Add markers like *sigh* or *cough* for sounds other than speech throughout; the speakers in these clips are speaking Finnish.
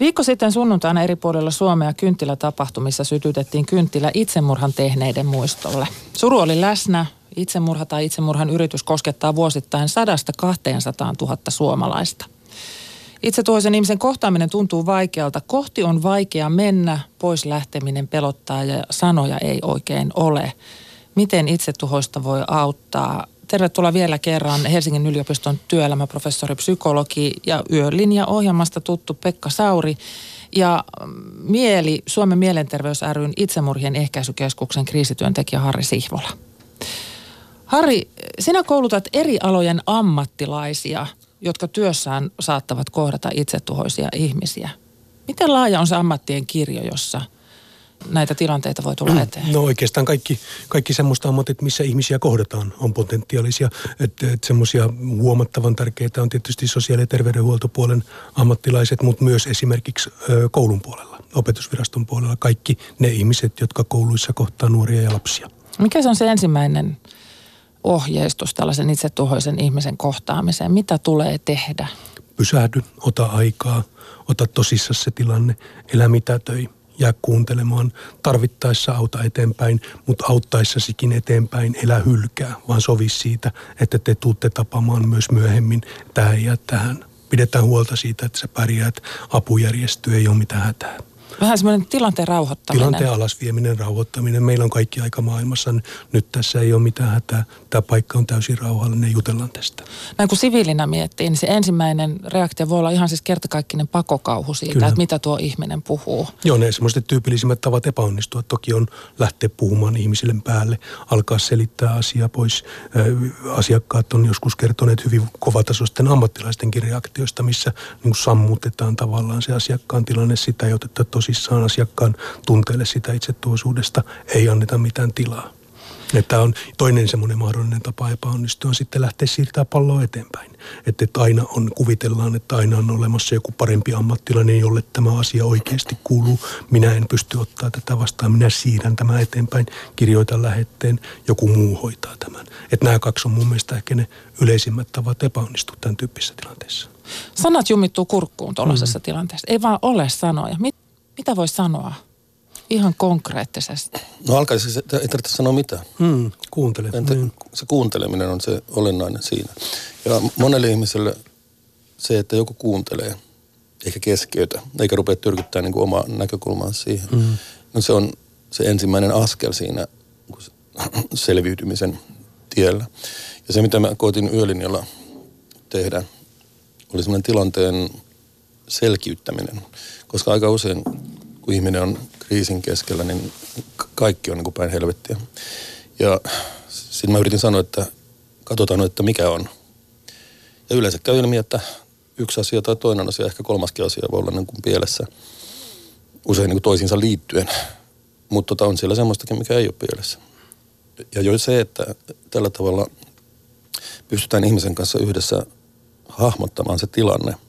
Viikko sitten sunnuntaina eri puolilla Suomea kynttilätapahtumissa sytytettiin kynttilä itsemurhan tehneiden muistolle. Suru oli läsnä. Itsemurha tai itsemurhan yritys koskettaa vuosittain 100-200 000 suomalaista. Itse toisen ihmisen kohtaaminen tuntuu vaikealta. Kohti on vaikea mennä, pois lähteminen pelottaa ja sanoja ei oikein ole. Miten itsetuhoista voi auttaa? Tervetuloa vielä kerran Helsingin yliopiston työelämäprofessori, psykologi ja Yölinja-ohjelmasta tuttu Pekka Sauri ja Mieli, Suomen mielenterveys ryn itsemurhien ehkäisykeskuksen kriisityöntekijä Harri Sihvola. Harri, sinä koulutat eri alojen ammattilaisia, jotka työssään saattavat kohdata itsetuhoisia ihmisiä. Miten laaja on se ammattien kirjo, jossa – näitä tilanteita voi tulla eteen? No oikeastaan kaikki, kaikki semmoista ammatit, missä ihmisiä kohdataan, on potentiaalisia. Että et semmoisia huomattavan tärkeitä on tietysti sosiaali- ja terveydenhuoltopuolen ammattilaiset, mutta myös esimerkiksi ö, koulun puolella, opetusviraston puolella. Kaikki ne ihmiset, jotka kouluissa kohtaa nuoria ja lapsia. Mikä se on se ensimmäinen ohjeistus tällaisen itsetuhoisen ihmisen kohtaamiseen? Mitä tulee tehdä? Pysähdy, ota aikaa, ota tosissa se tilanne, elä mitätöi jää kuuntelemaan. Tarvittaessa auta eteenpäin, mutta auttaessasikin eteenpäin elä hylkää, vaan sovi siitä, että te tuutte tapamaan myös myöhemmin tähän ja tähän. Pidetään huolta siitä, että sä pärjäät, apujärjestö ei ole mitään hätää. Vähän semmoinen tilanteen rauhoittaminen. Tilanteen alasvieminen, rauhoittaminen. Meillä on kaikki aika maailmassa. Nyt tässä ei ole mitään hätää. Tämä paikka on täysin rauhallinen. Jutellaan tästä. Näin kun siviilinä miettii, niin se ensimmäinen reaktio voi olla ihan siis kertakaikkinen pakokauhu siitä, Kyllä. että mitä tuo ihminen puhuu. Joo, ne semmoiset tyypillisimmät tavat epäonnistua. Toki on lähteä puhumaan ihmisille päälle, alkaa selittää asiaa pois. Asiakkaat on joskus kertoneet hyvin kovatasoisten ammattilaistenkin reaktioista, missä niin sammutetaan tavallaan se asiakkaan tilanne. Sitä ei oteta tosi tosissaan asiakkaan tunteelle sitä itsetuoisuudesta, ei anneta mitään tilaa. Että on toinen semmoinen mahdollinen tapa epäonnistua on sitten lähteä siirtää palloa eteenpäin. Että, että aina on, kuvitellaan, että aina on olemassa joku parempi ammattilainen, jolle tämä asia oikeasti kuuluu. Minä en pysty ottaa tätä vastaan, minä siirrän tämä eteenpäin, kirjoitan lähetteen, joku muu hoitaa tämän. Että nämä kaksi on mun mielestä ehkä ne yleisimmät tavat epäonnistua tämän tyyppisessä tilanteessa. Sanat jumittuu kurkkuun tuollaisessa mm. tilanteessa. Ei vaan ole sanoja. Mit, mitä voi sanoa? Ihan konkreettisesti. No alkaisi, ei tarvitse sanoa mitään. Hmm, kuuntele. Entä, hmm. Se kuunteleminen on se olennainen siinä. Ja monelle ihmiselle se, että joku kuuntelee, eikä keskeytä, eikä rupea tyrkyttämään niin kuin omaa näkökulmaa siihen. Hmm. No se on se ensimmäinen askel siinä selviytymisen tiellä. Ja se, mitä mä koitin yölinjalla tehdä, oli semmoinen tilanteen selkiyttäminen. Koska aika usein, kun ihminen on kriisin keskellä, niin kaikki on niin kuin päin helvettiä. Ja sitten mä yritin sanoa, että katsotaan että mikä on. Ja yleensä käy ilmi, että yksi asia tai toinen asia, ehkä kolmaskin asia voi olla niin kuin pielessä usein niin kuin toisiinsa liittyen. Mutta tota on siellä semmoistakin, mikä ei ole pielessä. Ja jo se, että tällä tavalla pystytään ihmisen kanssa yhdessä hahmottamaan se tilanne –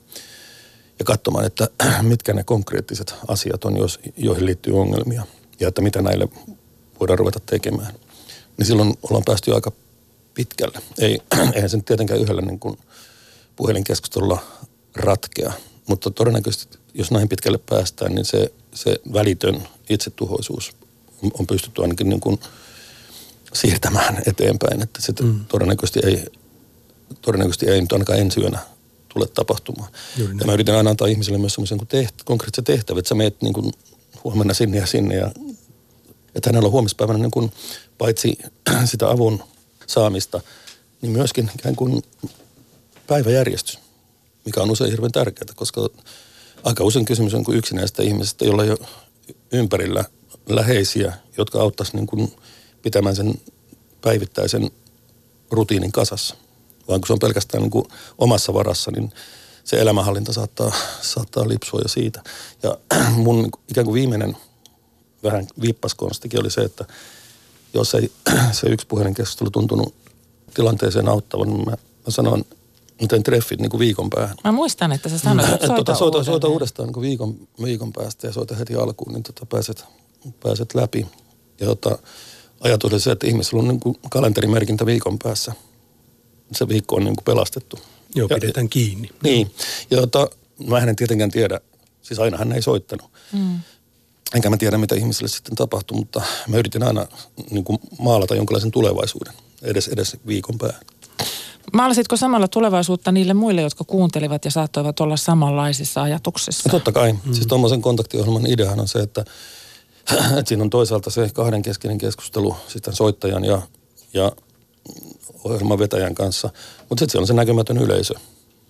ja katsomaan, että *clears throat* mitkä ne konkreettiset asiat on, jos, joihin liittyy ongelmia ja että mitä näille voidaan ruveta tekemään. Niin silloin ollaan päästy aika pitkälle. Ei, *clears throat* eihän sen tietenkään yhdellä niin kuin puhelinkeskustelulla ratkea, mutta todennäköisesti jos näin pitkälle päästään, niin se, se välitön itsetuhoisuus on, on pystytty ainakin niin kuin siirtämään eteenpäin, että se mm. todennäköisesti ei, todennäköisesti ei nyt ainakaan ensi yönä tule tapahtumaan. ja mä yritän aina antaa ihmisille myös semmoisen teht, konkreettisen tehtävän, että sä meet niin kuin huomenna sinne ja sinne ja että hänellä on huomispäivänä niin kuin paitsi *clears throat* sitä avun saamista, niin myöskin ikään kuin päiväjärjestys, mikä on usein hirveän tärkeää, koska aika usein kysymys on kuin yksinäistä ihmisestä, jolla ei ole ympärillä läheisiä, jotka auttaisi niin kuin pitämään sen päivittäisen rutiinin kasassa vaan kun se on pelkästään niin kuin omassa varassa, niin se elämänhallinta saattaa, saattaa lipsua jo siitä. Ja *clears throat* mun ikään kuin viimeinen vähän viippaskonstikin oli se, että jos ei *clears throat* se yksi keskustelu tuntunut tilanteeseen auttavan, niin mä, mä sanoin, miten treffit niin kuin viikon päähän. Mä muistan, että sä sanoit, että soita, tota, soita, soita uudestaan niin kuin viikon, viikon päästä ja soita heti alkuun, niin tota pääset, pääset läpi. Ja tota, ajatus oli se, että ihmisellä on niin kuin kalenterimerkintä viikon päässä – se viikko on niin kuin pelastettu. Joo, pidetään ja, kiinni. Niin. Ja tota, mä en tietenkään tiedä, Siis aina hän ei soittanut. Mm. Enkä mä tiedä, mitä ihmisille sitten tapahtui, mutta mä yritin aina niin kuin maalata jonkinlaisen tulevaisuuden edes, edes viikon päähän. Maalasitko samalla tulevaisuutta niille muille, jotka kuuntelivat ja saattoivat olla samanlaisissa ajatuksissa? No totta kai. Mm. Siis tuommoisen kontaktiohjelman ideahan on se, että, *clears throat* että siinä on toisaalta se kahden keskinen keskustelu sitten soittajan ja, ja ohjelman vetäjän kanssa. Mutta sitten siellä on se näkymätön yleisö,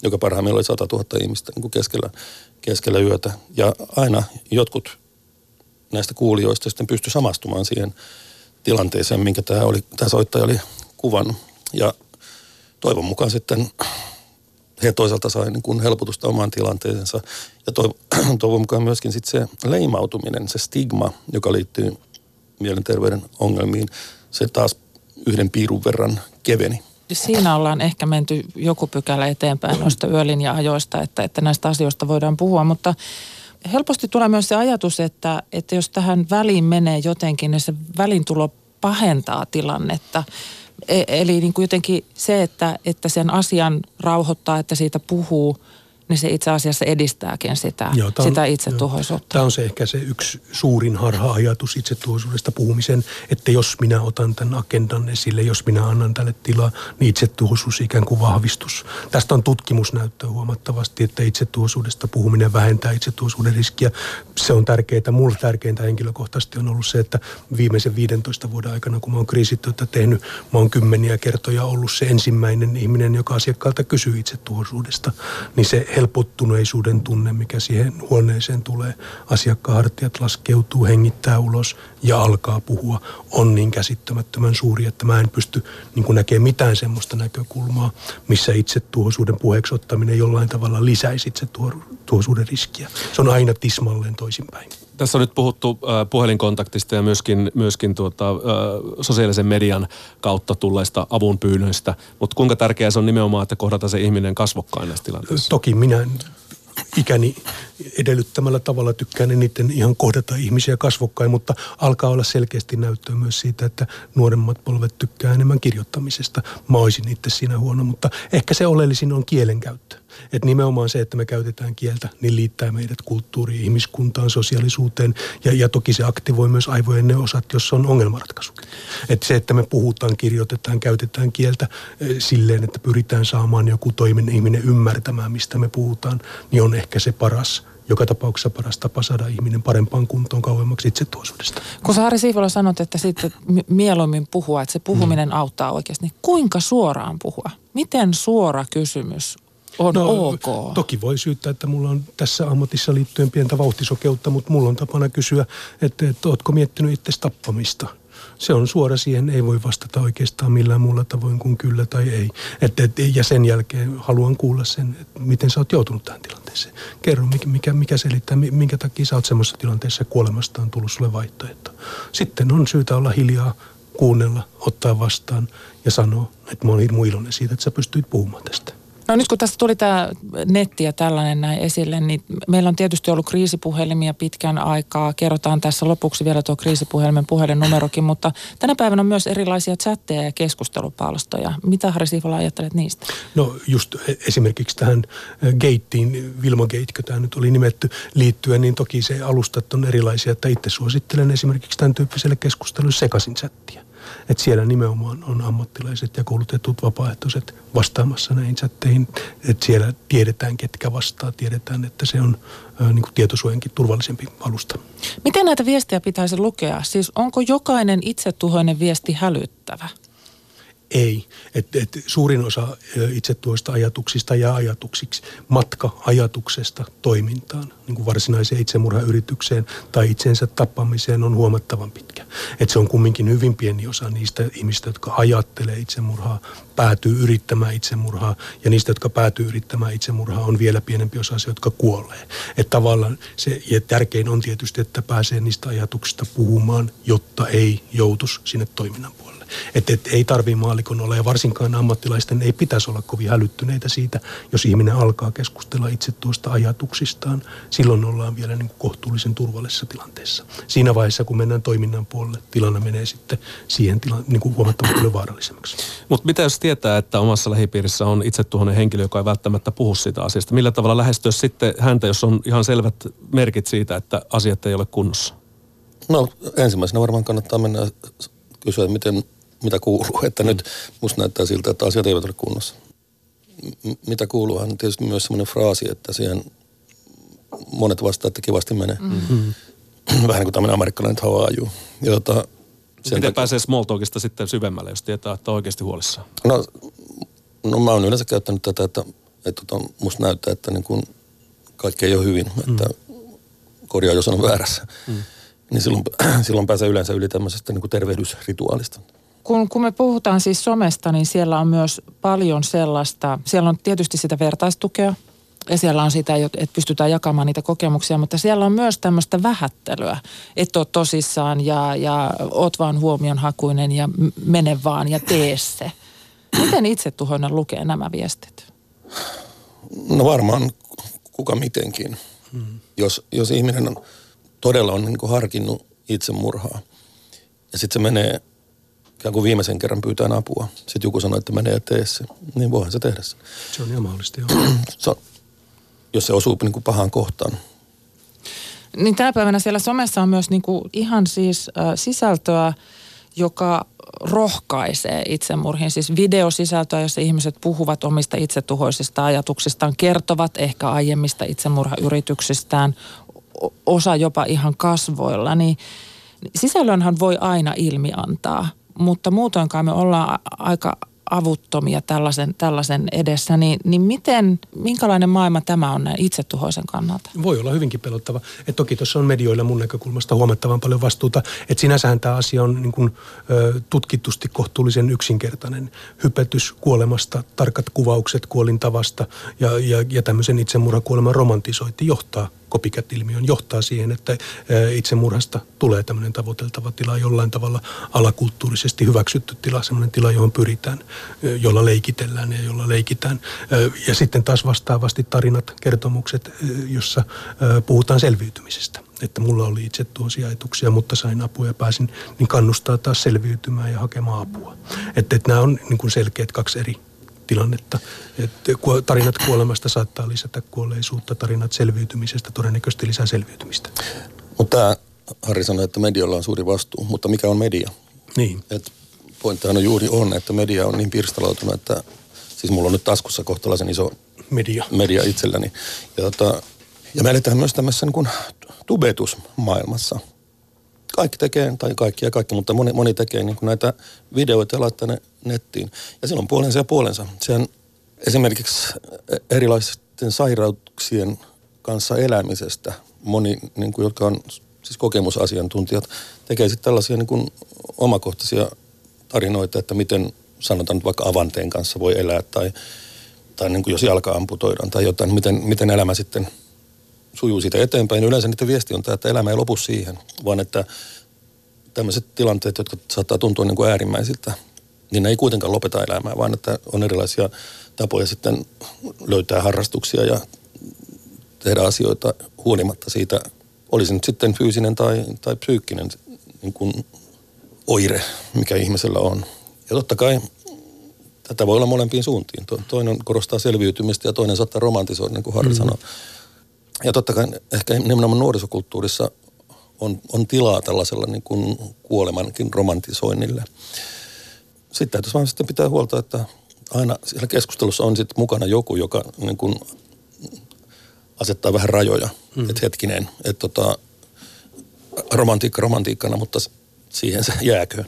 joka parhaimmillaan oli 100 000 ihmistä niin kuin keskellä, keskellä yötä. Ja aina jotkut näistä kuulijoista sitten pystyi samastumaan siihen tilanteeseen, minkä tämä, oli, tämä soittaja oli kuvannut. Ja toivon mukaan sitten he toisaalta sai niin kuin helpotusta omaan tilanteeseensa. Ja *clears throat* toivon mukaan myöskin sitten se leimautuminen, se stigma, joka liittyy mielenterveyden ongelmiin, se taas yhden piirun verran keveni. Siinä ollaan ehkä menty joku pykälä eteenpäin noista yölinja-ajoista, että, että näistä asioista voidaan puhua, mutta helposti tulee myös se ajatus, että, että jos tähän väliin menee jotenkin, niin se välintulo pahentaa tilannetta. E, eli niin kuin jotenkin se, että, että sen asian rauhoittaa, että siitä puhuu – niin se itse asiassa edistääkin sitä, joo, on, sitä itsetuhoisuutta. Tämä on se ehkä se yksi suurin harha-ajatus itsetuhoisuudesta puhumisen, että jos minä otan tämän agendan esille, jos minä annan tälle tilaa, niin itsetuhoisuus ikään kuin vahvistus. Tästä on tutkimusnäyttöä huomattavasti, että itsetuhoisuudesta puhuminen vähentää itsetuhoisuuden riskiä. Se on tärkeää. Mulle tärkeintä henkilökohtaisesti on ollut se, että viimeisen 15 vuoden aikana, kun mä oon kriisityötä tehnyt, mä oon kymmeniä kertoja ollut se ensimmäinen ihminen, joka asiakkaalta kysyy itsetuhoisuudesta. Niin se helpottuneisuuden tunne, mikä siihen huoneeseen tulee. Asiakkaan hartiat laskeutuu, hengittää ulos ja alkaa puhua, on niin käsittämättömän suuri, että mä en pysty niin näkemään mitään semmoista näkökulmaa, missä itse tuhoisuuden puheeksi ottaminen jollain tavalla lisäisi itse tuhoisuuden riskiä. Se on aina tismalleen toisinpäin. Tässä on nyt puhuttu äh, puhelinkontaktista ja myöskin, myöskin tuota, äh, sosiaalisen median kautta tulleista avunpyynnöistä, mutta kuinka tärkeää se on nimenomaan, että kohdata se ihminen kasvokkain näissä tilanteissa? Toki minä ikäni edellyttämällä tavalla tykkään eniten ihan kohdata ihmisiä kasvokkain, mutta alkaa olla selkeästi näyttöä myös siitä, että nuoremmat polvet tykkää enemmän kirjoittamisesta. Mä olisin itse siinä huono, mutta ehkä se oleellisin on kielenkäyttö. Että nimenomaan se, että me käytetään kieltä, niin liittää meidät kulttuuriin, ihmiskuntaan, sosiaalisuuteen ja, ja toki se aktivoi myös aivojen ne osat, jos on ongelmanratkaisu. Että se, että me puhutaan, kirjoitetaan, käytetään kieltä eh, silleen, että pyritään saamaan joku toimen ihminen ymmärtämään, mistä me puhutaan, niin on ehkä se paras joka tapauksessa paras tapa saada ihminen parempaan kuntoon kauemmaksi itsetuosuudesta. Kun sä Harri Siivola sanot, että sitten mieluummin puhua, että se puhuminen mm. auttaa oikeasti, niin kuinka suoraan puhua? Miten suora kysymys on no, ok. Toki voi syyttää, että mulla on tässä ammatissa liittyen pientä vauhtisokeutta, mutta mulla on tapana kysyä, että, että ootko miettinyt itse tappamista? Se on suora siihen, ei voi vastata oikeastaan millään muulla tavoin kuin kyllä tai ei. Et, et, ja sen jälkeen haluan kuulla sen, että miten sä oot joutunut tähän tilanteeseen. Kerro, mikä, mikä, selittää, minkä takia sä oot semmoisessa tilanteessa kuolemasta on tullut sulle vaihtoehto. Sitten on syytä olla hiljaa, kuunnella, ottaa vastaan ja sanoa, että mä oon hirmu iloinen siitä, että sä pystyit puhumaan tästä. No nyt kun tästä tuli tämä netti ja tällainen näin esille, niin meillä on tietysti ollut kriisipuhelimia pitkän aikaa. Kerrotaan tässä lopuksi vielä tuo kriisipuhelimen puhelinnumerokin, mutta tänä päivänä on myös erilaisia chatteja ja keskustelupalstoja. Mitä Harri Siivola ajattelet niistä? No just esimerkiksi tähän Gateen, Vilma Gate, tämä nyt oli nimetty liittyen, niin toki se alustat on erilaisia, että itse suosittelen esimerkiksi tämän tyyppiselle keskustelulle sekaisin chattia. Että siellä nimenomaan on ammattilaiset ja koulutetut vapaaehtoiset vastaamassa näihin chatteihin. Että siellä tiedetään, ketkä vastaa, tiedetään, että se on ää, niin tietosuojankin turvallisempi alusta. Miten näitä viestejä pitäisi lukea? Siis onko jokainen itsetuhoinen viesti hälyttävä? Ei. Et, et suurin osa itse tuosta ajatuksista ja ajatuksiksi matka ajatuksesta toimintaan, niin kuin varsinaiseen itsemurhayritykseen tai itsensä tappamiseen on huomattavan pitkä. Et se on kumminkin hyvin pieni osa niistä ihmistä, jotka ajattelee itsemurhaa, päätyy yrittämään itsemurhaa ja niistä, jotka päätyy yrittämään itsemurhaa on vielä pienempi osa se, jotka kuolee. Et tavallaan se, ja tärkein on tietysti, että pääsee niistä ajatuksista puhumaan, jotta ei joutus sinne toiminnan puolelle. Että et, ei tarvii maalikon olla ja varsinkaan ammattilaisten ei pitäisi olla kovin hälyttyneitä siitä, jos ihminen alkaa keskustella itse tuosta ajatuksistaan. Silloin ollaan vielä niin kuin kohtuullisen turvallisessa tilanteessa. Siinä vaiheessa, kun mennään toiminnan puolelle, tilanne menee sitten siihen tilan, niin kuin huomattavasti vaarallisemmaksi. Mutta mitä jos tietää, että omassa lähipiirissä on itse tuhoinen henkilö, joka ei välttämättä puhu siitä asiasta? Millä tavalla lähestyä sitten häntä, jos on ihan selvät merkit siitä, että asiat ei ole kunnossa? No ensimmäisenä varmaan kannattaa mennä kysyä, miten, mitä kuuluu. *laughs* Että nyt musta näyttää siltä, että asiat eivät ole kunnossa. M- mitä kuuluu on tietysti myös semmoinen fraasi, että siihen monet vastaa, että kivasti menee. Mm-hmm. *clears throat* Vähän niin kuin tämmöinen amerikkalainen how are you. Sen Miten takia... pääsee small talkista sitten syvemmälle, jos tietää, että on oikeasti huolissaan? No, no mä oon yleensä käyttänyt tätä, että, että, että musta näyttää, että niin kuin kaikki ei ole hyvin, mm. että korjaa, jos on väärässä. Mm. Niin silloin, *clears throat* silloin pääsee yleensä yli tämmöisestä niin kuin tervehdysrituaalista. Kun, kun me puhutaan siis somesta, niin siellä on myös paljon sellaista, siellä on tietysti sitä vertaistukea, ja siellä on sitä, että pystytään jakamaan niitä kokemuksia, mutta siellä on myös tämmöistä vähättelyä, että oot tosissaan ja, ja oot vaan huomionhakuinen ja mene vaan ja tee se. Miten itse tuhoinen lukee nämä viestit? No varmaan kuka mitenkin. Hmm. Jos, jos ihminen on, todella on niin harkinnut itsemurhaa ja sitten se menee ikään kuin viimeisen kerran pyytään apua. Sitten joku sanoo, että menee ja tee se. Niin voihan se tehdä sen. Se on ihan mahdollista, joo. *clears throat* se on, jos se osuu niin kuin pahaan kohtaan. Niin tänä päivänä siellä somessa on myös niin kuin ihan siis äh, sisältöä, joka rohkaisee itsemurhiin. Siis videosisältöä, jossa ihmiset puhuvat omista itsetuhoisista ajatuksistaan, kertovat ehkä aiemmista itsemurhayrityksistään, osa jopa ihan kasvoilla. Niin sisällönhän voi aina ilmi antaa, mutta muutoinkaan me ollaan aika avuttomia tällaisen, tällaisen edessä, niin, niin miten, minkälainen maailma tämä on näin itsetuhoisen kannalta? Voi olla hyvinkin pelottava. Et toki tuossa on medioilla mun näkökulmasta huomattavan paljon vastuuta. Että sinänsähän tämä asia on niin kuin, ö, tutkitusti kohtuullisen yksinkertainen. Hypetys kuolemasta, tarkat kuvaukset kuolintavasta ja, ja, ja tämmöisen itsemurhakuoleman romantisointi johtaa copycat-ilmiön johtaa siihen, että itsemurhasta tulee tämmöinen tavoiteltava tila, jollain tavalla alakulttuurisesti hyväksytty tila, semmoinen tila, johon pyritään, jolla leikitellään ja jolla leikitään. Ja sitten taas vastaavasti tarinat, kertomukset, jossa puhutaan selviytymisestä että mulla oli itse tuosia ajatuksia, mutta sain apua ja pääsin, niin kannustaa taas selviytymään ja hakemaan apua. Että, että nämä on niin kuin selkeät kaksi eri tilannetta. Että tarinat kuolemasta saattaa lisätä kuolleisuutta, tarinat selviytymisestä todennäköisesti lisää selviytymistä. Mutta Harri sanoi, että mediolla on suuri vastuu, mutta mikä on media? Niin. Et pointtihan on juuri on, että media on niin pirstaloitunut, että siis mulla on nyt taskussa kohtalaisen iso media, media itselläni. Ja, tota, ja me eletään myös tämmöisessä niin kuin tubetusmaailmassa kaikki tekee, tai kaikki ja kaikki, mutta moni, moni tekee niin näitä videoita ja laittaa ne nettiin. Ja silloin puolensa ja puolensa. Sehän esimerkiksi erilaisten sairauksien kanssa elämisestä moni, niin kuin, jotka on siis kokemusasiantuntijat, tekee sitten tällaisia niin kuin omakohtaisia tarinoita, että miten sanotaan nyt vaikka avanteen kanssa voi elää tai, tai niin kuin jos jalka amputoidaan tai jotain, miten, miten elämä sitten – sujuu siitä eteenpäin. Yleensä niiden viesti on tämä, että elämä ei lopu siihen, vaan että tämmöiset tilanteet, jotka saattaa tuntua niin kuin äärimmäisiltä, niin ne ei kuitenkaan lopeta elämää, vaan että on erilaisia tapoja sitten löytää harrastuksia ja tehdä asioita huolimatta siitä, olisi nyt sitten fyysinen tai, tai psyykkinen niin kuin oire, mikä ihmisellä on. Ja totta kai tätä voi olla molempiin suuntiin. Toinen korostaa selviytymistä ja toinen saattaa romantisoida, niin kuin Harri mm. sanoi ja totta kai ehkä nimenomaan nuorisokulttuurissa on, on tilaa tällaisella niin kuin kuolemankin romantisoinnille. Sitten täytyisi vaan sitten pitää huolta, että aina siellä keskustelussa on sitten mukana joku, joka niin kuin asettaa vähän rajoja. Mm. Että hetkinen, että tota, romantiikka romantiikkana, mutta siihen se jääköön.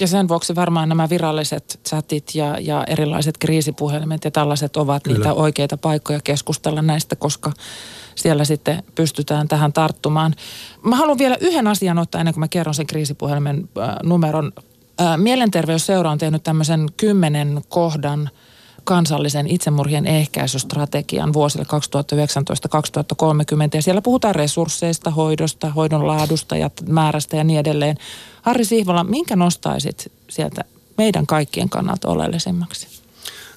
Ja sen vuoksi varmaan nämä viralliset chatit ja, ja erilaiset kriisipuhelimet ja tällaiset ovat Kyllä. niitä oikeita paikkoja keskustella näistä, koska siellä sitten pystytään tähän tarttumaan. Mä haluan vielä yhden asian ottaa ennen kuin mä kerron sen kriisipuhelimen äh, numeron. Mielenterveysseura on tehnyt tämmöisen kymmenen kohdan kansallisen itsemurhien ehkäisystrategian vuosille 2019-2030 ja siellä puhutaan resursseista, hoidosta, hoidon laadusta ja määrästä ja niin edelleen. Harri Sihvola, minkä nostaisit sieltä meidän kaikkien kannalta oleellisemmaksi?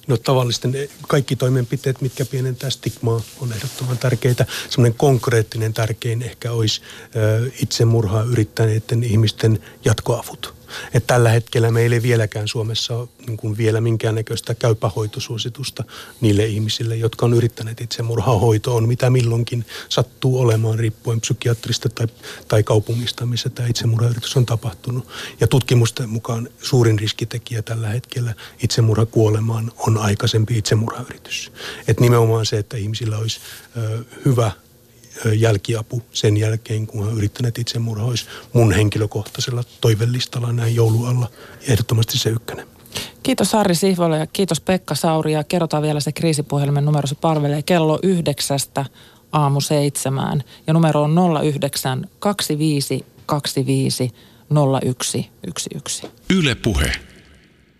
No tavallisten kaikki toimenpiteet, mitkä pienentää stigmaa, on ehdottoman tärkeitä. Semmoinen konkreettinen tärkein ehkä olisi itsemurhaa yrittäneiden ihmisten jatkoavut että tällä hetkellä meillä ei vieläkään Suomessa ole niin kuin vielä minkäännäköistä käypähoitosuositusta niille ihmisille, jotka on yrittäneet itsemurhahoitoon, mitä milloinkin sattuu olemaan riippuen psykiatrista tai, tai kaupungista, missä tämä itsemurhayritys on tapahtunut. Ja tutkimusten mukaan suurin riskitekijä tällä hetkellä itsemurhakuolemaan on aikaisempi itsemurhayritys. Että nimenomaan se, että ihmisillä olisi ö, hyvä jälkiapu sen jälkeen, kun hän yrittäneet itsemurhaa, olisi mun henkilökohtaisella toivellistalla näin joulualla ehdottomasti se ykkönen. Kiitos Harri Sihvola ja kiitos Pekka Sauri ja kerrotaan vielä se kriisipuhelimen numero. Se palvelee kello yhdeksästä aamu seitsemään ja numero on 09 25 25 01 11. Yle Puhe.